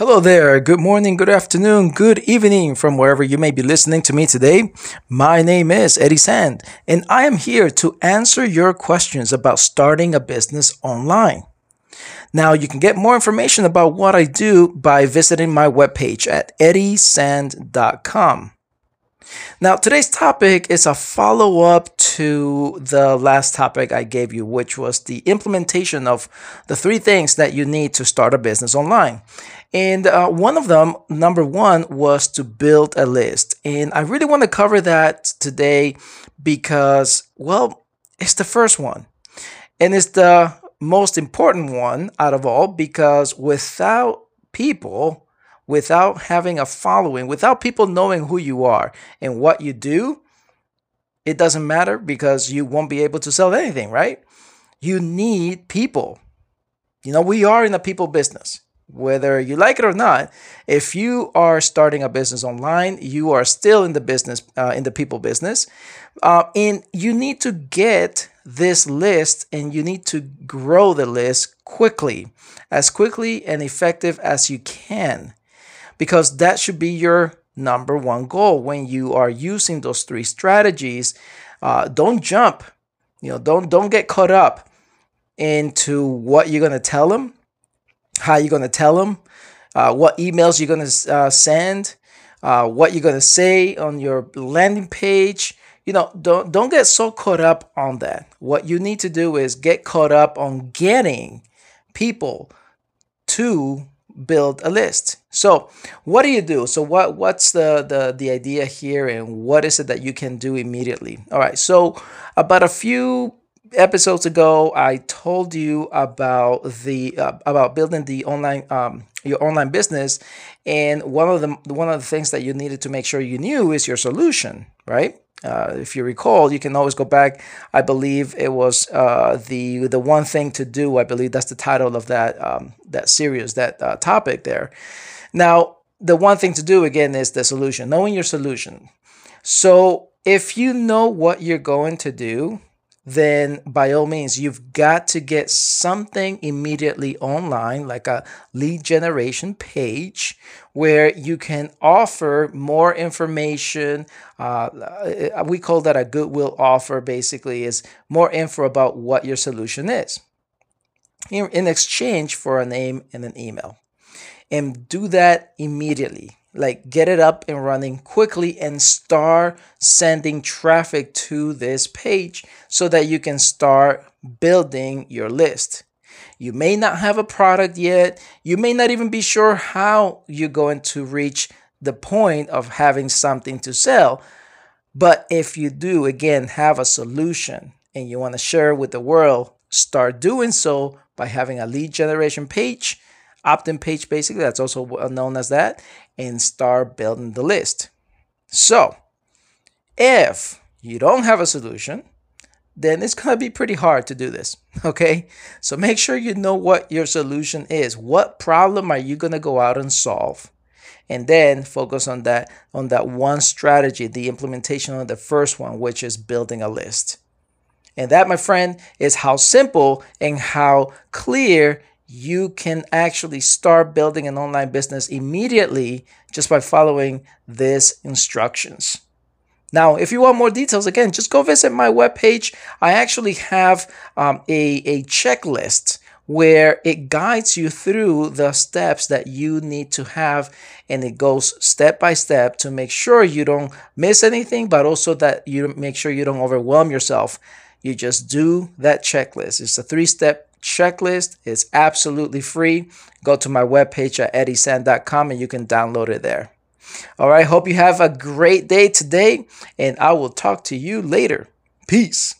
Hello there. Good morning, good afternoon, good evening from wherever you may be listening to me today. My name is Eddie Sand, and I am here to answer your questions about starting a business online. Now, you can get more information about what I do by visiting my webpage at eddiesand.com. Now, today's topic is a follow up to the last topic I gave you, which was the implementation of the three things that you need to start a business online. And uh, one of them, number one, was to build a list. And I really want to cover that today because, well, it's the first one. And it's the most important one out of all because without people, without having a following, without people knowing who you are and what you do, it doesn't matter because you won't be able to sell anything, right? You need people. You know, we are in a people business. Whether you like it or not, if you are starting a business online, you are still in the business, uh, in the people business, uh, and you need to get this list and you need to grow the list quickly, as quickly and effective as you can because that should be your number one goal when you are using those three strategies. Uh, don't jump, you know, don't don't get caught up into what you're gonna tell them, how you're gonna tell them, uh, what emails you're gonna uh, send, uh, what you're gonna say on your landing page. You know, don't don't get so caught up on that. What you need to do is get caught up on getting people to build a list. So what do you do? So what what's the, the the idea here and what is it that you can do immediately? All right. So about a few episodes ago, I told you about the uh, about building the online um, your online business, and one of the one of the things that you needed to make sure you knew is your solution, right? Uh, if you recall, you can always go back. I believe it was uh, the the one thing to do. I believe that's the title of that um, that series, that uh, topic there. Now, the one thing to do again is the solution, knowing your solution. So if you know what you're going to do, then by all means, you've got to get something immediately online, like a lead generation page, where you can offer more information. Uh, uh, we call that a goodwill offer, basically, is more info about what your solution is in, in exchange for a name and an email. And do that immediately like get it up and running quickly and start sending traffic to this page so that you can start building your list. You may not have a product yet. You may not even be sure how you're going to reach the point of having something to sell. But if you do, again, have a solution and you want to share with the world, start doing so by having a lead generation page opt-in page basically that's also uh, known as that and start building the list. So if you don't have a solution then it's going to be pretty hard to do this okay? So make sure you know what your solution is. What problem are you going to go out and solve? And then focus on that on that one strategy the implementation of the first one which is building a list. And that my friend is how simple and how clear you can actually start building an online business immediately just by following these instructions. Now, if you want more details, again, just go visit my webpage. I actually have um, a, a checklist where it guides you through the steps that you need to have and it goes step by step to make sure you don't miss anything but also that you make sure you don't overwhelm yourself you just do that checklist it's a three step checklist is absolutely free. Go to my webpage at eddiesand.com and you can download it there. All right, hope you have a great day today, and I will talk to you later. Peace.